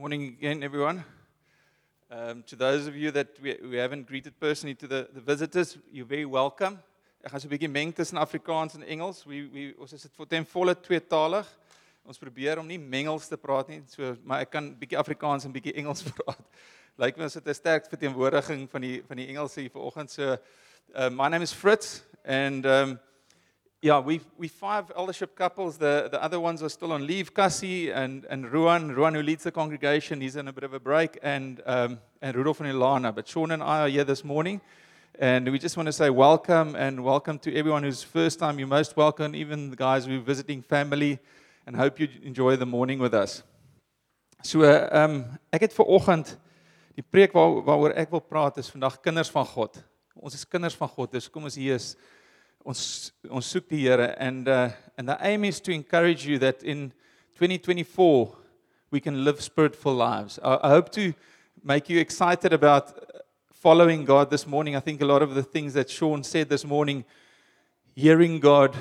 Morning again, everyone. Um, to those of you that we, we haven't greeted personally, to the, the visitors, you're very welcome. Ek gaan so 'n bietjie meng tussen Afrikaans en Engels. We we ons is dit vir ten volle tweetalig. Ons probeer om nie mengels te praat nie, so maar ek kan bietjie Afrikaans en bietjie Engels praat. Lyk my ons het 'n sterk verteenwoordiging van die van die Engels hier vanoggend. So uh, my name is Fritz and um, yeah, we we five eldership couples. The the other ones are still on leave. Cassie and and Ruan, Ruan who leads the congregation, he's in a bit of a break, and um, and Rudolf and Ilana. But Sean and I are here this morning, and we just want to say welcome and welcome to everyone who's first time. You're most welcome, even the guys who are visiting family, and hope you enjoy the morning with us. So, um, ek het ver die preek waar waaroor ek wil praat is vandag kinders van God. Ons is kinders van God. Dis kom ons hier is ons ons soek die Here and uh, and the aim is to encourage you that in 2024 we can live spiritful lives. I, I hope to make you excited about following God this morning. I think a lot of the things that Sean said this morning hearing God,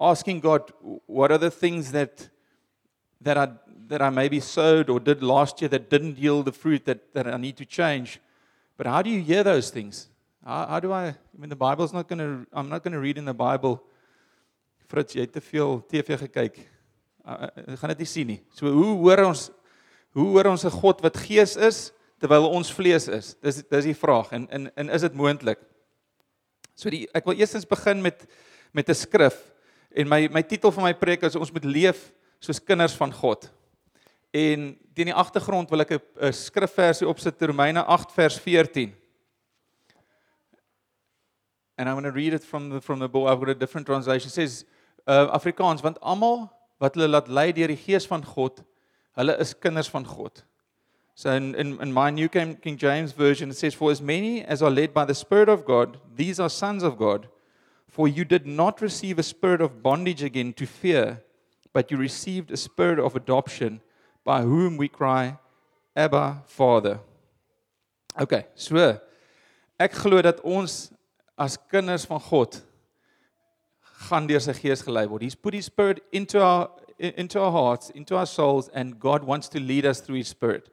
asking God what are the things that that I that I maybe sowed or did last year that didn't yield the fruit that that I need to change. But how do you hear those things? How, how do I I mean the Bible's not going to I'm not going to read in the Bible Fritz jy het te veel TV gekyk. Uh, uh, gaan dit nie sien nie. So hoe hoor ons hoe hoor ons 'n God wat gees is terwyl ons vlees is? Dis dis die vraag en en en is dit moontlik? So die ek wil eerstens begin met met 'n skrif en my my titel van my preek is ons moet leef soos kinders van God. En teen die agtergrond wil ek 'n skrifversie opsit Romeine 8 vers 14 and I'm going to read it from the from the book. I've got a different translation. It says uh Afrikaans want almal wat hulle laat lei deur die gees van God, hulle is kinders van God. So in in in my New King, King James version it says for as many as are led by the spirit of God, these are sons of God. For you did not receive a spirit of bondage again to fear, but you received a spirit of adoption by whom we cry Abba Father. Okay, so ek glo dat ons as kinders van God gaan deur sy gees gelei word. He's put his spirit into our into our hearts, into our souls and God wants to lead us through his spirit.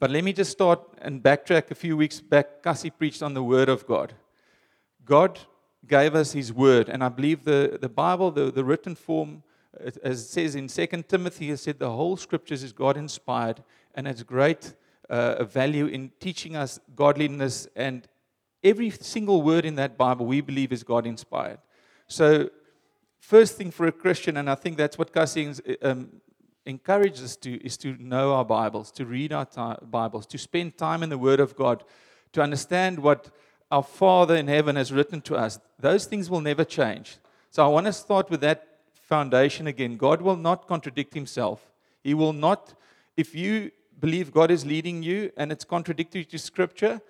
But let me just start and backtrack a few weeks back. Cassie preached on the word of God. God gave us his word and I believe the the Bible the the written form as it says in 2 Timothy it said the whole scriptures is God inspired and it's great uh, value in teaching us godliness and Every single word in that Bible we believe is God inspired. So, first thing for a Christian, and I think that's what Cassie um, encourages us to, is to know our Bibles, to read our Bibles, to spend time in the Word of God, to understand what our Father in heaven has written to us. Those things will never change. So, I want to start with that foundation again. God will not contradict Himself. He will not, if you believe God is leading you and it's contradictory to Scripture,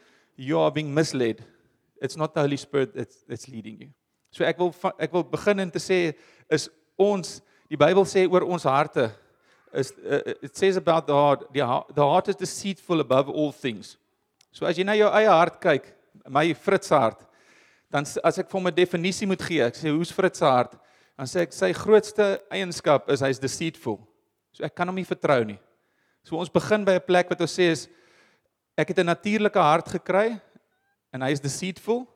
you are being misled. It's not the Holy Spirit that's that's leading you. So ek wil ek wil begin en te sê is ons die Bybel sê oor ons harte is uh, it says about the heart the heart, the heart is deceitful above all things. So as jy na jou eie hart kyk, my Fritz hart, dan as ek vir hom 'n definisie moet gee, ek sê hoe's Fritz hart? Dan sê ek sy grootste eienskap is hy's deceitful. So ek kan hom nie vertrou nie. So ons begin by 'n plek wat ons sê is Ek het 'n natuurlike hart gekry en hy is deceitful.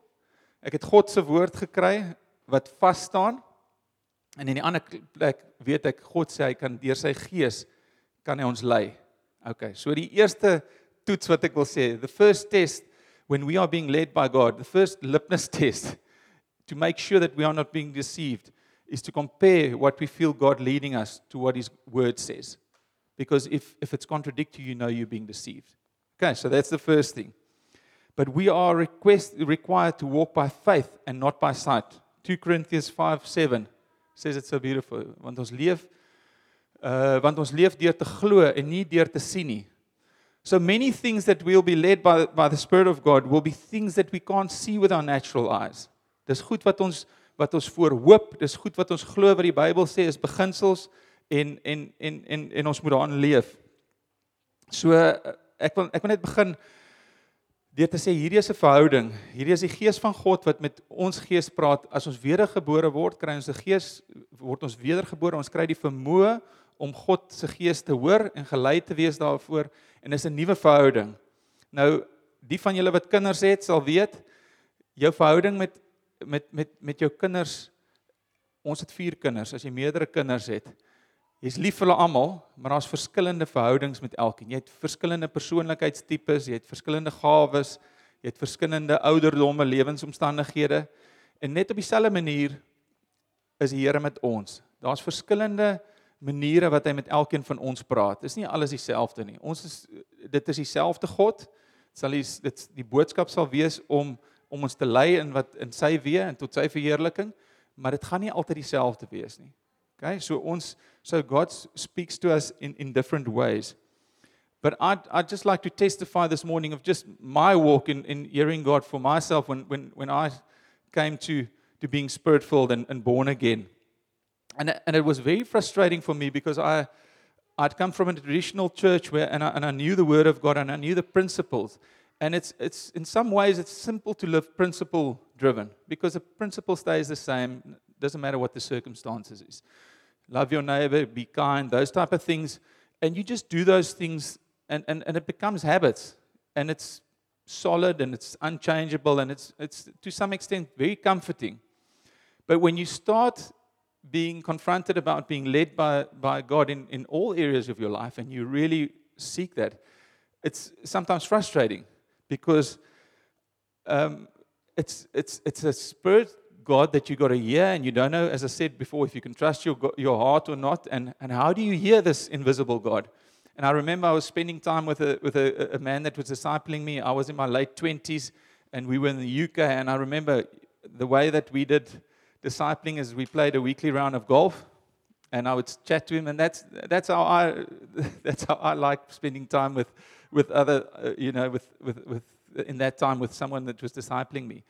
Ek het God se woord gekry wat vas staan. En in die ander plek weet ek God sê hy kan deur sy gees kan hy ons lei. Okay, so die eerste toets wat ek wil sê, the first test when we are being led by God, the first litmus test to make sure that we are not being deceived is to compare what we feel God leading us to what his word says. Because if if it's contradictory, you know you're being deceived. Okay, so that's the first thing. But we are request, required to walk by faith and not by sight. 2 Corinthians 5 7 says it so beautiful. Want ons leef uh want ons leef deur te glo en nie deur te sien nie. So many things that we'll be led by by the spirit of God will be things that we can't see with our natural eyes. Dis goed wat ons wat ons voorhoop, dis goed wat ons glo wat die Bybel sê is beginsels en en en en en ons moet daarin leef. So ek wil ek wil net begin deur te sê hierdie is 'n verhouding. Hierdie is die gees van God wat met ons gees praat. As ons wedergebore word, kry ons 'n gees word ons wedergebore. Ons kry die vermoë om God se gees te hoor en gelei te wees daarvoor en is 'n nuwe verhouding. Nou die van julle wat kinders het sal weet jou verhouding met met met met jou kinders ons het 4 kinders as jy meerdere kinders het jy's lief vir hulle almal maar daar's verskillende verhoudings met elkeen. Jy het verskillende persoonlikheidstipes jy het verskillende gawes jy het verskillende ouderdomme lewensomstandighede. En net op dieselfde manier is die Here met ons. Daar's verskillende maniere wat hy met elkeen van ons praat. Dis nie alles dieselfde nie. Ons is dit is dieselfde God. Sal hy dit die boodskap sal wees om om ons te lei in wat in sy weë en tot sy verheerliking, maar dit gaan nie altyd dieselfde wees nie. Okay? So ons so God speaks to us in in different ways. But I'd I'd just like to testify this morning of just my walk in in hearing God for myself when when when I came to to being spirit filled and and born again. And and it was very frustrating for me because I I'd come from a traditional church where, and I, and I knew the Word of God and I knew the principles. And it's, it's, in some ways, it's simple to live principle driven because the principle stays the same. Doesn't matter what the circumstances is. Love your neighbor, be kind, those type of things. And you just do those things and, and, and it becomes habits. And it's solid and it's unchangeable and it's, it's to some extent very comforting. But when you start being confronted about being led by, by God in, in all areas of your life and you really seek that, it's sometimes frustrating because um, it's, it's, it's a spirit God that you got to hear, and you don't know, as I said before, if you can trust your, your heart or not. And, and how do you hear this invisible God? And I remember I was spending time with, a, with a, a man that was discipling me. I was in my late 20s, and we were in the UK. And I remember the way that we did discipling is we played a weekly round of golf, and I would chat to him, and that's that's how I that's how I like spending time with with other uh, you know with with with in that time with someone that was discipling me.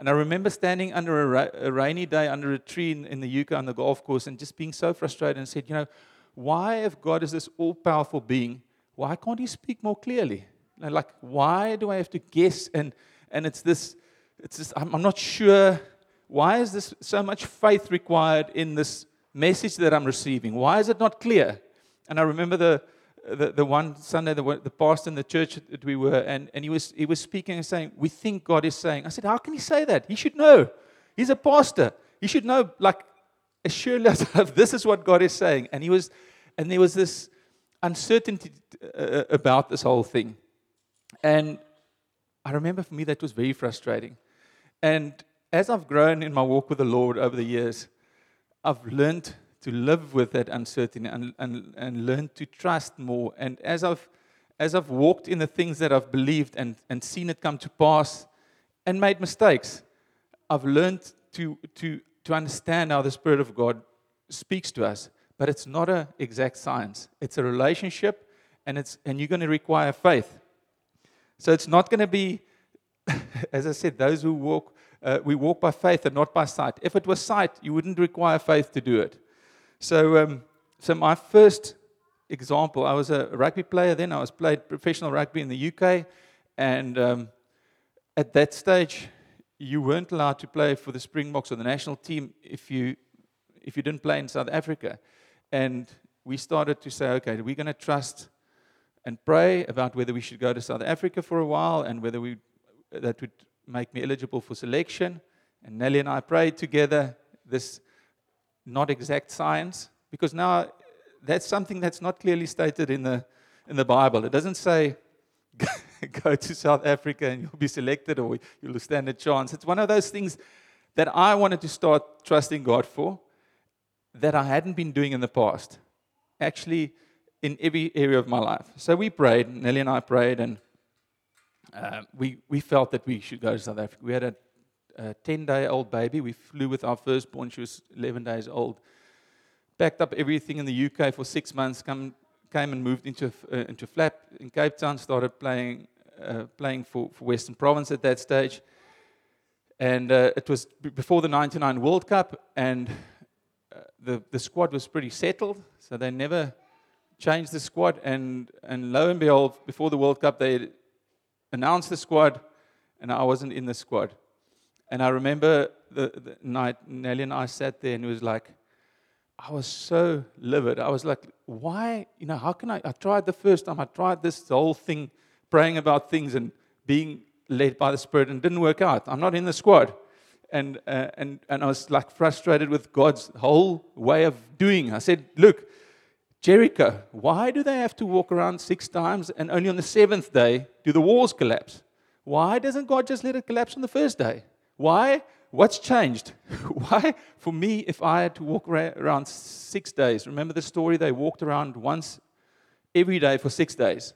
And I remember standing under a, ra- a rainy day under a tree in, in the UK on the golf course and just being so frustrated and said, you know, why if God is this all-powerful being, why can't He speak more clearly? Like, why do I have to guess? And and it's this, it's this. I'm, I'm not sure why is this so much faith required in this message that I'm receiving? Why is it not clear? And I remember the, the, the one Sunday, the, the pastor in the church that we were, and, and he, was, he was speaking and saying, We think God is saying. I said, How can he say that? He should know. He's a pastor. He should know, like, as surely as this is what God is saying. And he was, and there was this uncertainty uh, about this whole thing. And I remember for me that was very frustrating. And as I've grown in my walk with the Lord over the years, I've learned to live with that uncertainty and, and, and learn to trust more. And as I've, as I've walked in the things that I've believed and, and seen it come to pass and made mistakes, I've learned to, to, to understand how the Spirit of God speaks to us. But it's not an exact science, it's a relationship, and, it's, and you're going to require faith. So it's not going to be, as I said, those who walk uh, we walk by faith and not by sight. If it was sight, you wouldn't require faith to do it. So, um, so my first example, I was a rugby player then. I was played professional rugby in the UK, and um, at that stage, you weren't allowed to play for the Springboks or the national team if you if you didn't play in South Africa. And we started to say, okay, we're going to trust and pray about whether we should go to South Africa for a while and whether we that would make me eligible for selection. And Nelly and I prayed together this not exact science, because now that's something that's not clearly stated in the, in the Bible. It doesn't say, go to South Africa and you'll be selected or you'll stand a chance. It's one of those things that I wanted to start trusting God for that I hadn't been doing in the past, actually, in every area of my life. So we prayed, Nelly and I prayed, and uh, we, we felt that we should go to South Africa. We had a, a 10 day old baby. We flew with our firstborn. She was 11 days old. Packed up everything in the UK for six months, come, came and moved into, uh, into flat in Cape Town, started playing, uh, playing for, for Western Province at that stage. And uh, it was b- before the 99 World Cup, and uh, the, the squad was pretty settled, so they never changed the squad. And, and lo and behold, before the World Cup, they announced the squad, and I wasn't in the squad. And I remember the, the night Nelly and I sat there, and it was like, I was so livid. I was like, why? You know, how can I? I tried the first time. I tried this whole thing, praying about things and being led by the Spirit, and didn't work out. I'm not in the squad. And, uh, and, and I was like frustrated with God's whole way of doing. I said, look, Jericho, why do they have to walk around six times and only on the seventh day do the walls collapse? Why doesn't God just let it collapse on the first day? Why? What's changed? Why? For me, if I had to walk around six days, remember the story? They walked around once every day for six days.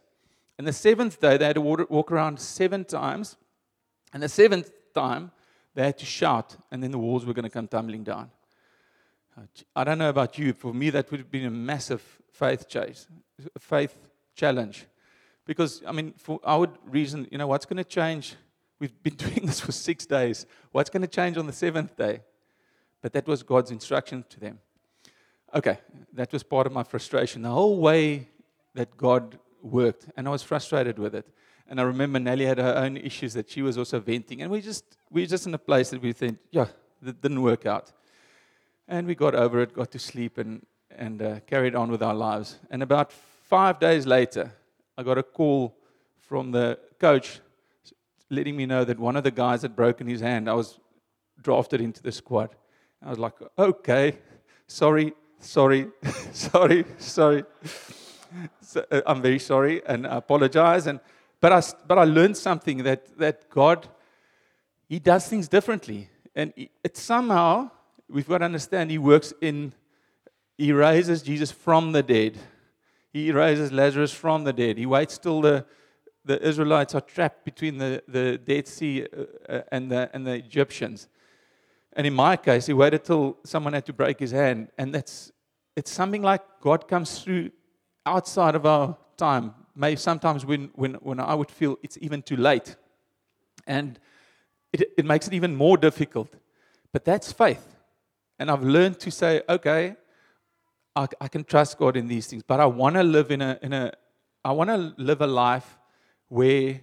And the seventh day, they had to walk around seven times. And the seventh time, they had to shout, and then the walls were going to come tumbling down. I don't know about you. But for me, that would have been a massive faith chase, faith challenge. Because, I mean, for our reason, you know, what's going to change? We've been doing this for six days. What's going to change on the seventh day? But that was God's instruction to them. Okay, that was part of my frustration. The whole way that God worked, and I was frustrated with it. And I remember Nellie had her own issues that she was also venting, and we just we were just in a place that we think, yeah, that didn't work out. And we got over it, got to sleep, and and uh, carried on with our lives. And about five days later, I got a call from the coach letting me know that one of the guys had broken his hand. I was drafted into the squad. I was like, okay, sorry, sorry, sorry, sorry. So, uh, I'm very sorry and I apologize. And, but, I, but I learned something that, that God, He does things differently. And it somehow, we've got to understand, He works in, He raises Jesus from the dead. He raises Lazarus from the dead. He waits till the, the Israelites are trapped between the, the Dead Sea uh, uh, and, the, and the Egyptians. And in my case, he waited till someone had to break his hand. And that's it's something like God comes through outside of our time. Maybe sometimes when, when, when I would feel it's even too late. And it, it makes it even more difficult. But that's faith. And I've learned to say, okay, I, I can trust God in these things, but I want to live in a, in a, I want to live a life where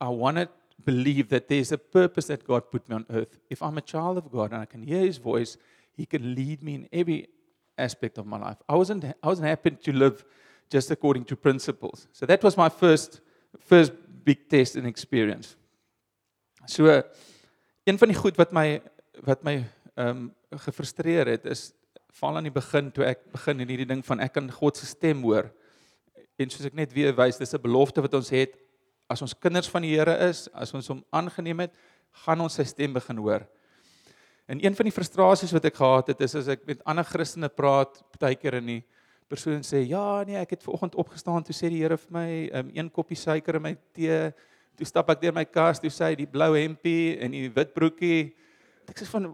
I want to believe that there's a purpose that God put me on earth. If I'm a child of God and I can hear His voice, He can lead me in every aspect of my life. I wasn't, I wasn't happy to live just according to principles. So that was my first, first big test and experience. So, een van die goed wat my wat my ehm um, gefrustreer het is val aan die begin toe ek begin in hierdie ding van ek kan God se stem hoor. En soos ek net weer wys, dis 'n belofte wat ons het as ons kinders van die Here is, as ons hom aangeneem het, gaan ons sy stem begin hoor. En een van die frustrasies wat ek gehad het is as ek met ander Christene praat, partykeer in die persoon sê, "Ja, nee, ek het vanoggend opgestaan toe sê die Here vir my, um, een koppie suiker in my tee." Toe stap ek deur my kas, toe sê hy die blou hempie en die wit broekie ek sê van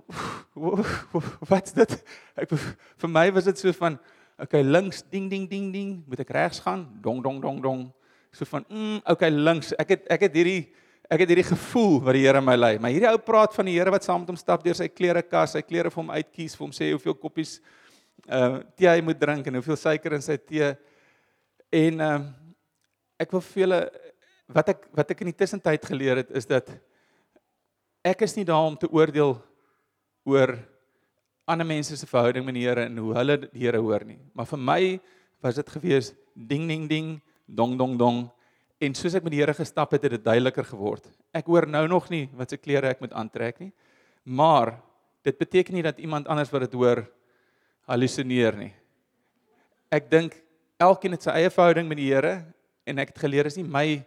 wat's dit? Ek vir my was dit so van okay, links ding ding ding ding, moet ek regs gaan? Dong dong dong dong. So van mm, okay, links. Ek het ek het hierdie ek het hierdie gevoel wat die Here my lei. Maar hierdie ou praat van die Here wat saam met hom stap deur sy klerekas, sy klere vir hom uitkies, vir hom sê hoeveel koppies uh tee hy moet drink en hoeveel suiker in sy tee. En uh ek wil vir julle wat ek wat ek in die tussentyd geleer het is dat ek is nie daar om te oordeel oor ander mense se verhouding met die Here en hoe hulle die Here hoor nie. Maar vir my was dit gewees ding ding ding dong dong dong en soos ek met die Here gestap het, het dit duideliker geword. Ek hoor nou nog nie wat se klere ek moet aantrek nie. Maar dit beteken nie dat iemand anders wat dit hoor hallusineer nie. Ek dink elkeen het sy eie verhouding met die Here en ek het geleer is nie my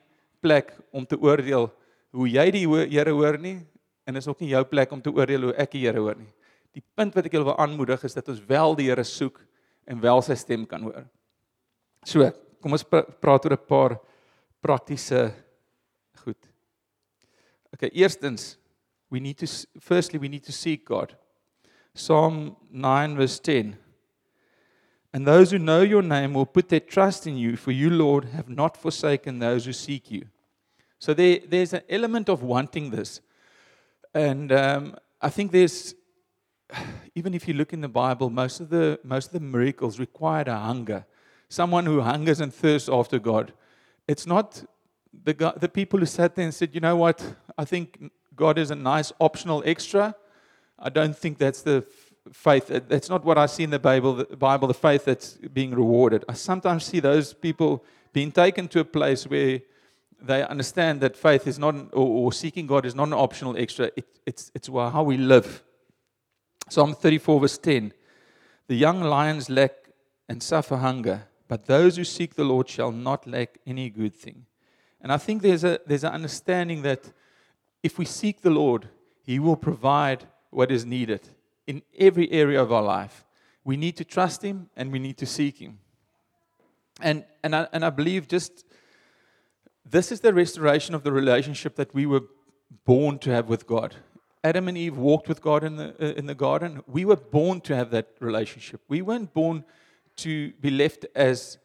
plek om te oordeel hoe jy die Here hoor nie en is ook nie jou plek om te oordeel hoe ek die Here hoor nie. Die punt wat ek julle wil aanmoedig is dat ons wel die Here soek en wel sy stem kan hoor. So, kom ons praat oor 'n paar praktiese goed. Okay, eerstens, we need to firstly we need to seek God. Psalm 9 verse 10. And those who know your name will put their trust in you, for you, Lord, have not forsaken those who seek you. So there, there's an element of wanting this. And um, I think there's, even if you look in the Bible, most of the, most of the miracles required a hunger. Someone who hungers and thirsts after God. It's not the, God, the people who sat there and said, you know what, I think God is a nice optional extra. I don't think that's the faith. Uh, that's not what I see in the Bible. The Bible, the faith that's being rewarded. I sometimes see those people being taken to a place where they understand that faith is not, or, or seeking God is not an optional extra. It, it's it's how we live. Psalm 34 verse 10. The young lions lack and suffer hunger, but those who seek the Lord shall not lack any good thing. And I think there's a there's an understanding that if we seek the Lord, He will provide what is needed in every area of our life. We need to trust Him and we need to seek Him. And, and, I, and I believe just this is the restoration of the relationship that we were born to have with God. Adam and Eve walked with God in the, uh, in the garden. We were born to have that relationship. We weren't born to be left as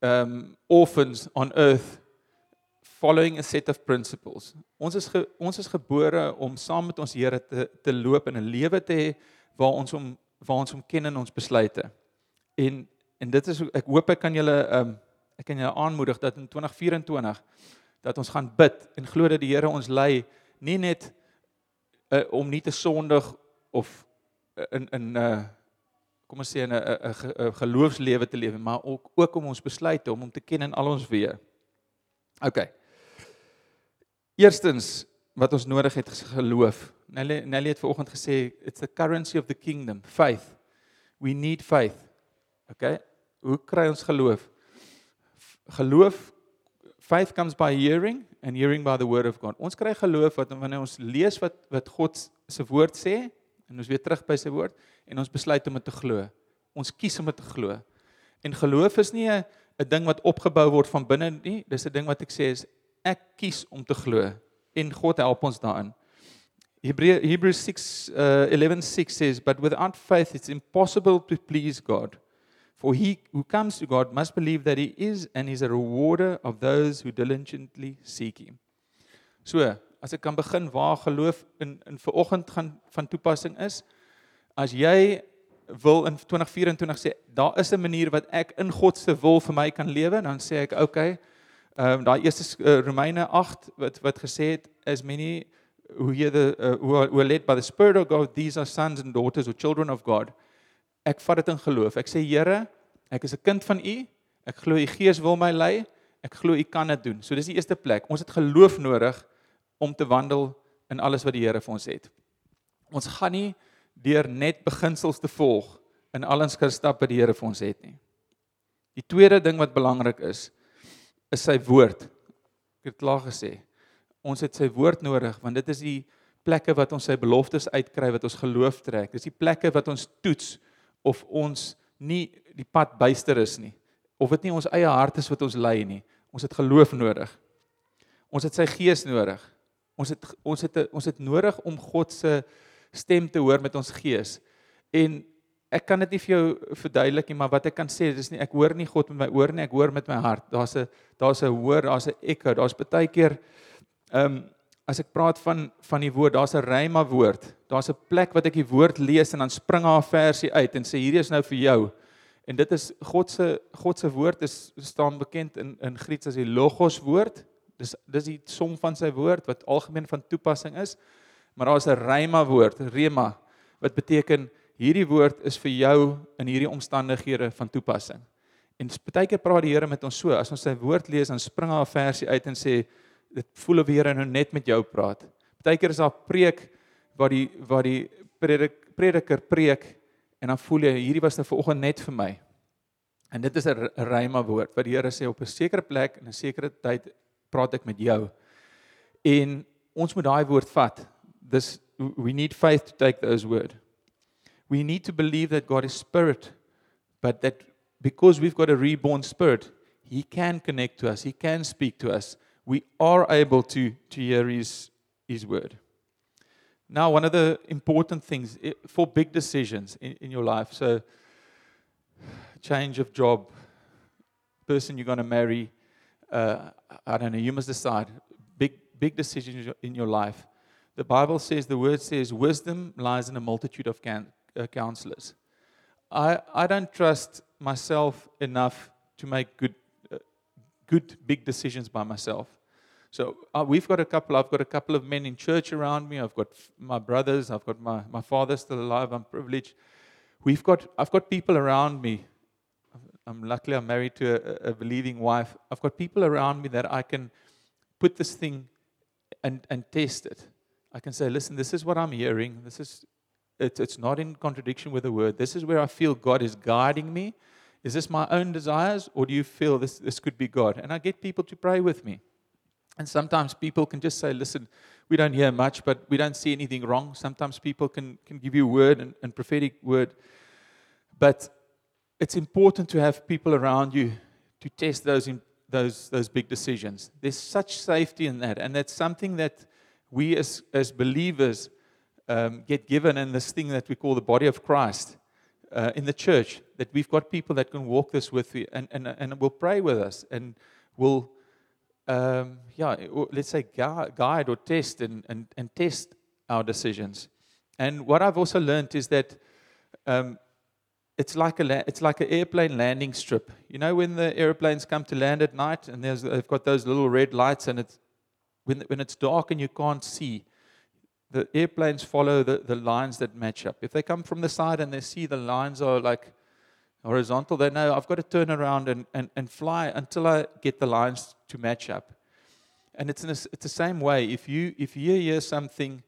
um, orphans on earth following a set of principles. Ons is ge, ons is gebore om saam met ons Here te te loop in 'n lewe te hê waar ons hom waar ons hom ken in ons besluite. En en dit is ek hoop ek kan julle um ek kan julle aanmoedig dat in 2024 dat ons gaan bid en glo dat die Here ons lei nie net uh, om nie te sondig of uh, in in uh, kom ons sê 'n 'n geloofslewe te lewe, maar ook ook om ons besluite om hom te ken in al ons weë. OK. Eerstens wat ons nodig het is geloof. Nelly Nelly het vanoggend gesê it's the currency of the kingdom, faith. We need faith. Okay? Hoe kry ons geloof? Geloof faith comes by hearing and hearing by the word of God. Ons kry geloof wat wanneer ons lees wat wat God se woord sê en ons weer terug by sy woord en ons besluit om dit te glo. Ons kies om dit te glo. En geloof is nie 'n 'n ding wat opgebou word van binne nie. Dis 'n ding wat ek sê is ek kies om te glo en God help ons daarin. Hebrews 6 uh, 11:6 says but without faith it's impossible to please God. For he who comes to God must believe that he is and is a rewarder of those who diligently seek him. So, as ek kan begin waar geloof in in vanoggend gaan van toepassing is, as jy wil in 2024 sê daar is 'n manier wat ek in God se wil vir my kan lewe, dan sê ek okay, Ehm um, daai eerste uh, Romeine 8 wat wat gesê het as many who hear the uh, who, are, who are led by the spirit of God these are sons and daughters or children of God. Ek vat dit in geloof. Ek sê Here, ek is 'n kind van U. Ek glo U Gees wil my lei. Ek glo U kan dit doen. So dis die eerste plek. Ons het geloof nodig om te wandel in alles wat die Here vir ons het. Ons gaan nie deur net beginsels te volg in al ons stap wat die Here vir ons het nie. Die tweede ding wat belangrik is, is sy woord. Ek het klaar gesê. Ons het sy woord nodig want dit is die plekke wat ons sy beloftes uitkry wat ons geloof trek. Dis die plekke wat ons toets of ons nie die pad byster is nie of dit nie ons eie hart is wat ons lei nie. Ons het geloof nodig. Ons het sy gees nodig. Ons het ons het ons het nodig om God se stem te hoor met ons gees. En ek kan dit nie vir jou verduidelik nie, maar wat ek kan sê, dis nie ek hoor nie God met my oor nie, ek hoor met my hart. Daar's 'n daar's 'n hoor, daar's 'n ekko, daar's baie keer ehm um, as ek praat van van die woord, daar's 'n rema woord. Daar's 'n plek wat ek die woord lees en dan spring haar versie uit en sê hierdie is nou vir jou. En dit is God se God se woord is staan bekend in in Grieks as die logos woord. Dis dis die som van sy woord wat algemeen van toepassing is. Maar daar's 'n rema woord, rema, wat beteken hierdie woord is vir jou in hierdie omstandighede van toepassing. En baie keer praat die Here met ons so, as ons sy woord lees, dan spring daar 'n versie uit en sê dit voel of die Here nou net met jou praat. Baie keer is daar preek waar die waar die predik, prediker preek en dan voel jy hierdie was nou vanoggend net vir my. En dit is 'n ryma woord wat die Here sê op 'n sekere plek en 'n sekere tyd praat ek met jou. En ons moet daai woord vat. This we need faith to take those word we need to believe that God is spirit, but that because we've got a reborn spirit, He can connect to us, He can speak to us. We are able to, to hear His, His word. Now, one of the important things for big decisions in, in your life so, change of job, person you're going to marry, uh, I don't know, you must decide. Big, big decisions in your life. The Bible says, the word says, wisdom lies in a multitude of can- uh, counselors. I, I don't trust myself enough to make good, uh, good big decisions by myself. So uh, we've got a couple. I've got a couple of men in church around me. I've got my brothers. I've got my my father still alive. I'm privileged. We've got I've got people around me. I'm luckily I'm married to a, a believing wife. I've got people around me that I can put this thing and and test it. I can say, listen, this is what I'm hearing. This is it's it's not in contradiction with the word. This is where I feel God is guiding me. Is this my own desires, or do you feel this this could be God? And I get people to pray with me. And sometimes people can just say, listen, we don't hear much, but we don't see anything wrong. Sometimes people can, can give you a word and, and prophetic word. But it's important to have people around you to test those, in, those, those big decisions. There's such safety in that. And that's something that we as, as believers um, get given in this thing that we call the body of Christ uh, in the church, that we've got people that can walk this with you and, and, and will pray with us and will um, yeah, let's say guide or test and, and, and test our decisions. And what I've also learned is that um, it's like a it's like an airplane landing strip. You know when the airplanes come to land at night and they've got those little red lights and it's when when it's dark and you can't see, the airplanes follow the, the lines that match up. If they come from the side and they see the lines are like horizontal, they know I've got to turn around and, and, and fly until I get the lines to match up. And it's, a, it's the same way. If you, if you hear something,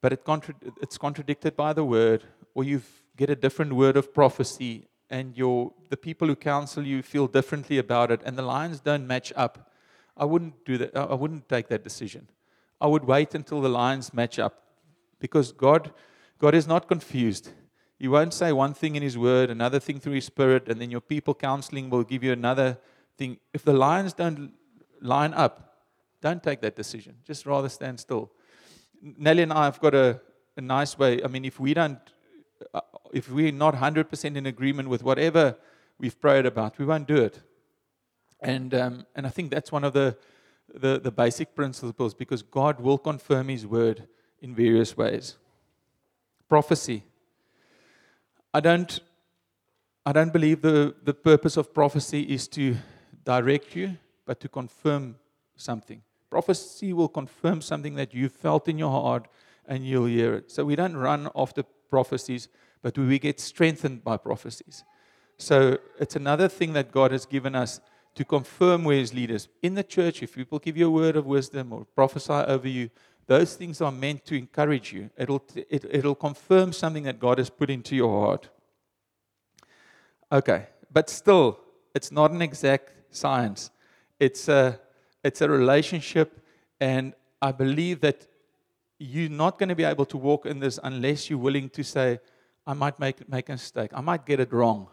but it contra- it's contradicted by the word, or you get a different word of prophecy, and your, the people who counsel you feel differently about it, and the lines don't match up, I wouldn't do that. I wouldn't take that decision. I would wait until the lines match up, because God, God is not confused. He won't say one thing in His Word, another thing through His Spirit, and then your people counseling will give you another thing. If the lines don't line up, don't take that decision. Just rather stand still. Nelly and I have got a, a nice way. I mean, if we don't, if we're not 100% in agreement with whatever we've prayed about, we won't do it. And, um, and I think that's one of the, the, the basic principles because God will confirm His word in various ways. Prophecy. I don't, I don't believe the, the purpose of prophecy is to direct you, but to confirm something. Prophecy will confirm something that you felt in your heart and you'll hear it. So we don't run after prophecies, but we get strengthened by prophecies. So it's another thing that God has given us to confirm where His leaders. In the church, if people give you a word of wisdom or prophesy over you, those things are meant to encourage you. It'll, it, it'll confirm something that God has put into your heart. Okay, but still, it's not an exact science. It's a, it's a relationship, and I believe that you're not going to be able to walk in this unless you're willing to say, I might make, make a mistake. I might get it wrong.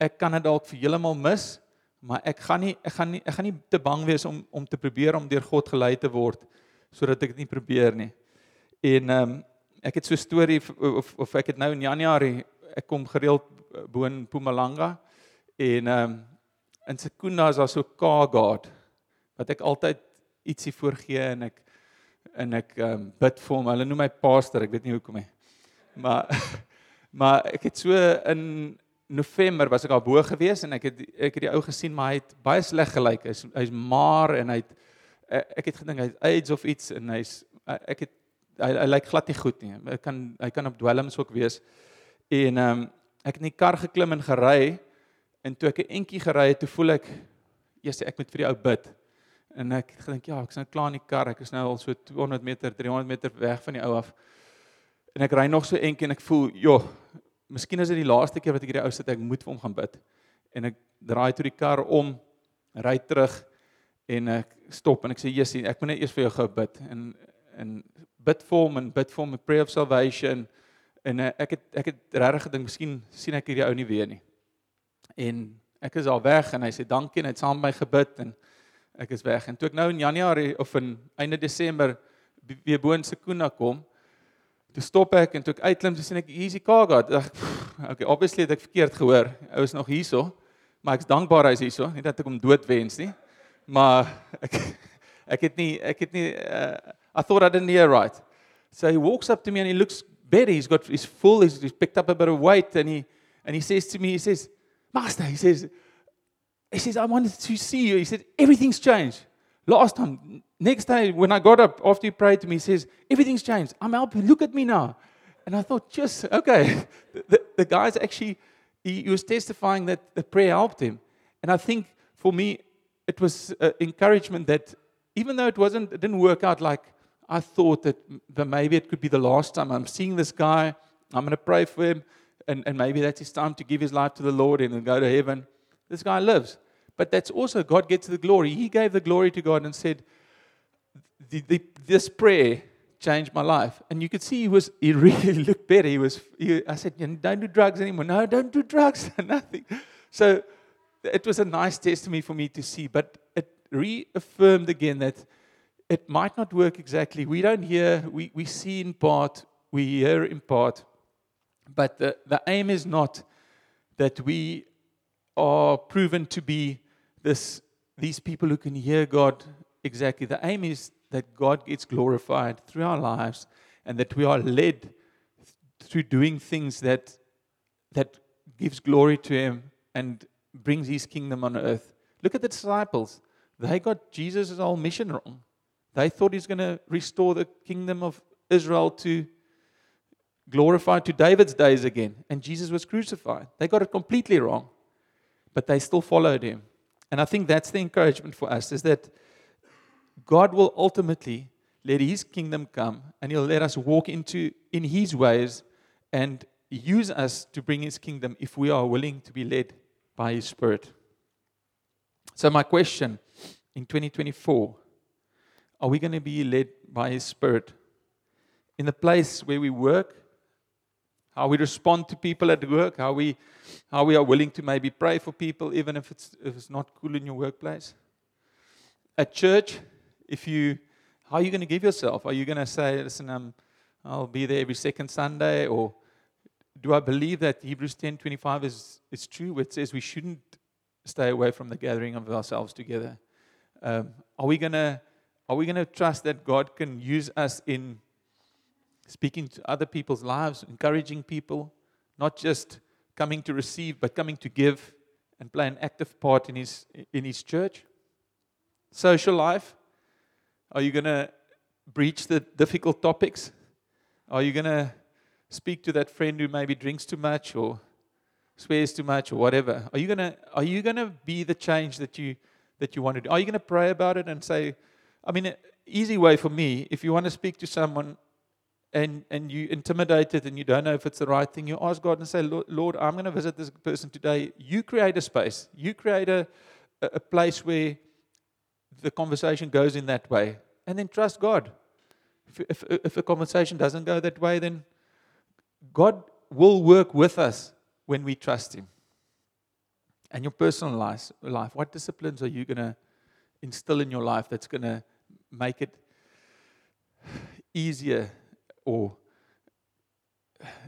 Ek kan dit dalk vir heeltemal mis, maar ek gaan nie ek gaan nie ek gaan nie te bang wees om om te probeer om deur God gelei te word sodat ek dit nie probeer nie. En ehm um, ek het so 'n storie of of ek het nou in Januarie ek kom gereeld bo in Mpumalanga en ehm um, in Sekunda is daar so Kaagaard wat ek altyd ietsie voorgee en ek en ek um, bid vir hom. Hulle noem my pastor, ek weet nie hoekom nie. Maar maar ek het so in November was ek daar bo gewees en ek het ek het die ou gesien maar hy het baie sleg gelyk. Hy's hy's maar en hy het Eh, ek het gedink hy's AIDS of iets en hy's eh, ek het hy, hy lyk glad nie goed nie. Hy kan hy kan op dwelms ook wees. En ehm um, ek het in die kar geklim en gery en toe ek 'n entjie gery het, toe voel ek eers ek moet vir die ou bid. En ek het gedink ja, ek's nou klaar in die kar. Ek is nou al so 200 meter, 300 meter weg van die ou af. En ek ry nog so entjie en ek voel, "Jo, miskien is dit die laaste keer wat ek hierdie ou sit ek moet vir hom gaan bid." En ek draai toe die kar om, ry terug en ek stop en ek sê Jesus, ek moet net eers vir jou gou bid en en bid vir hom en bid vir hom 'n prayer of salvation en uh, ek het ek het regtig gedink miskien sien ek hierdie ou nie weer nie. En ek is al weg en hy sê dankie en hy het saam met my gebid en ek is weg en toe ek nou in Januarie of in einde Desember weer bo in Sekunda kom Toe stop ek en toe ek uitklim, sien ek hier's die Kaga. Ek okay, obviously het ek verkeerd gehoor. Hy is nog hierso, maar ek's dankbaar hy's hierso, nie dat ek hom dood wens nie maar ek ek het nie ek het nie uh, I thought I didn't hear right. So he walks up to me and he looks better. He's got he's full. He's, he's picked up a bit of weight and he and he says to me, he says, "Master," he says, he says, "I wanted to see you." He said, "Everything's changed. Last time, next day, when I got up after he prayed to me, he says, Everything's changed. I'm helping. Look at me now. And I thought, just, okay. The, the guy's actually, he, he was testifying that the prayer helped him. And I think for me, it was uh, encouragement that even though it wasn't, it didn't work out like I thought that, that maybe it could be the last time I'm seeing this guy, I'm going to pray for him, and, and maybe that's his time to give his life to the Lord and go to heaven. This guy lives. But that's also God gets the glory. He gave the glory to God and said, the, the, This prayer changed my life. And you could see he was he really looked better. He was he, I said, Don't do drugs anymore. No, don't do drugs. Nothing. So it was a nice testimony for me to see, but it reaffirmed again that it might not work exactly. We don't hear, we, we see in part, we hear in part, but the, the aim is not that we are proven to be this, these people who can hear God exactly. The aim is that God gets glorified through our lives and that we are led through doing things that, that gives glory to Him and brings His kingdom on earth. Look at the disciples. They got Jesus' whole mission wrong. They thought He's going to restore the kingdom of Israel to glorified to David's days again, and Jesus was crucified. They got it completely wrong, but they still followed him. And I think that's the encouragement for us is that God will ultimately let his kingdom come and he'll let us walk into in his ways and use us to bring his kingdom if we are willing to be led by his spirit. So my question in 2024 are we going to be led by his spirit in the place where we work how we respond to people at work, how we, how we are willing to maybe pray for people, even if it's, if it's not cool in your workplace. At church, if you, how are you going to give yourself? Are you going to say, listen, um, I'll be there every second Sunday? Or do I believe that Hebrews 10 25 is, is true? It says we shouldn't stay away from the gathering of ourselves together. Um, are we going to are we going to trust that God can use us in speaking to other people's lives, encouraging people, not just coming to receive, but coming to give and play an active part in his, in his church. Social life. Are you going to breach the difficult topics? Are you going to speak to that friend who maybe drinks too much or swears too much or whatever? Are you going to are you going to be the change that you that you want to do? Are you going to pray about it and say, I mean, easy way for me, if you want to speak to someone and, and you intimidated and you don't know if it's the right thing, you ask God and say, Lord, I'm going to visit this person today. You create a space. You create a, a place where the conversation goes in that way. And then trust God. If, if, if a conversation doesn't go that way, then God will work with us when we trust Him. And your personal life, life what disciplines are you going to instill in your life that's going to make it easier or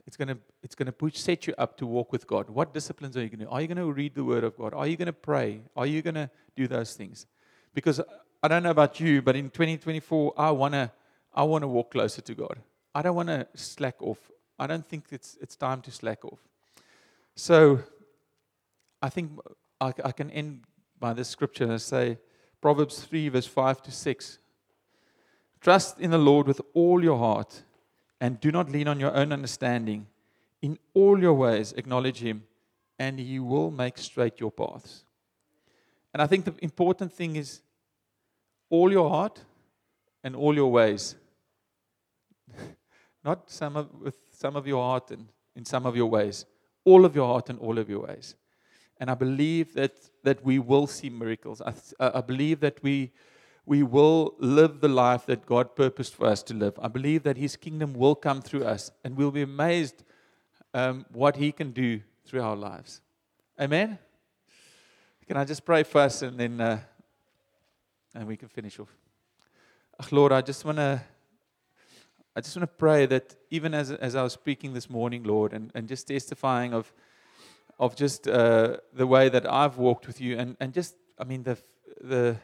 it's going to it's going to push set you up to walk with God. What disciplines are you going to? Are you going to read the Word of God? Are you going to pray? Are you going to do those things? Because I don't know about you, but in 2024, I want to I want to walk closer to God. I don't want to slack off. I don't think it's it's time to slack off. So, I think I, I can end by this scripture and say Proverbs 3 verse 5 to 6. Trust in the Lord with all your heart and do not lean on your own understanding. In all your ways, acknowledge Him, and He will make straight your paths. And I think the important thing is all your heart and all your ways. Not some of, with some of your heart and in some of your ways. All of your heart and all of your ways. And I believe that, that we will see miracles. I, I believe that we we will live the life that God purposed for us to live. I believe that His kingdom will come through us, and we'll be amazed um, what He can do through our lives. Amen. Can I just pray first, and then uh, and we can finish off. Lord, I just want to. I just want to pray that even as, as I was speaking this morning, Lord, and, and just testifying of, of just uh, the way that I've walked with you, and, and just, I mean, the, the,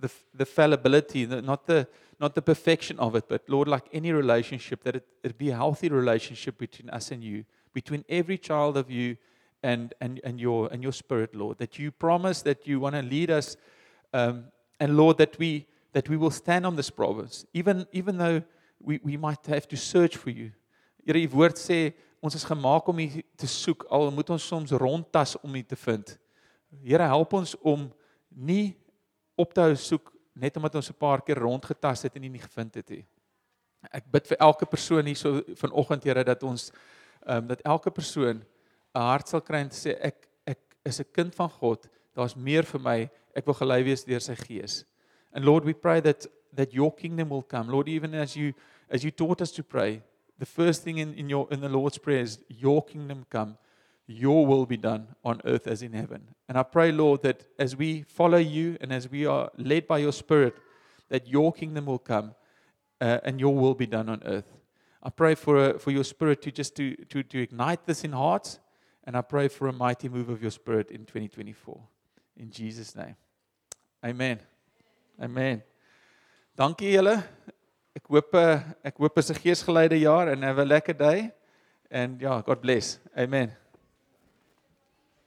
the, the fallibility, the, not, the, not the perfection of it, but Lord, like any relationship, that it, it be a healthy relationship between us and you, between every child of you and, and, and, your, and your spirit, Lord. That you promise that you want to lead us um, and Lord that we that we will stand on this promise even even though we we might have to search for you. Here die woord sê ons is gemaak om U te soek al moet ons soms rondtas om U te vind. Here help ons om nie op te hou soek net omdat ons 'n paar keer rondgetas het en nie gevind het nie. Ek bid vir elke persoon hier so vanoggend Here dat ons ehm um, dat elke persoon 'n hart sal kry en sê ek ek is 'n kind van God. Daar's meer vir my. Ek wil gelei wees deur sy gees. And Lord, we pray that that your kingdom will come. Lord, even as you as you taught us to pray, the first thing in in your in the Lord's prayer is your kingdom come. Your will be done on earth as in heaven. And I pray, Lord, that as we follow you and as we are led by your Spirit, that your kingdom will come uh, and your will be done on earth. I pray for, uh, for your Spirit to just to, to, to ignite this in hearts. And I pray for a mighty move of your Spirit in 2024. In Jesus' name. Amen. Amen. Dankie julle. Ek hoop uh, ek hoop is 'n geesgeleide jaar en 'n lekker day. And ja, God bless. Amen.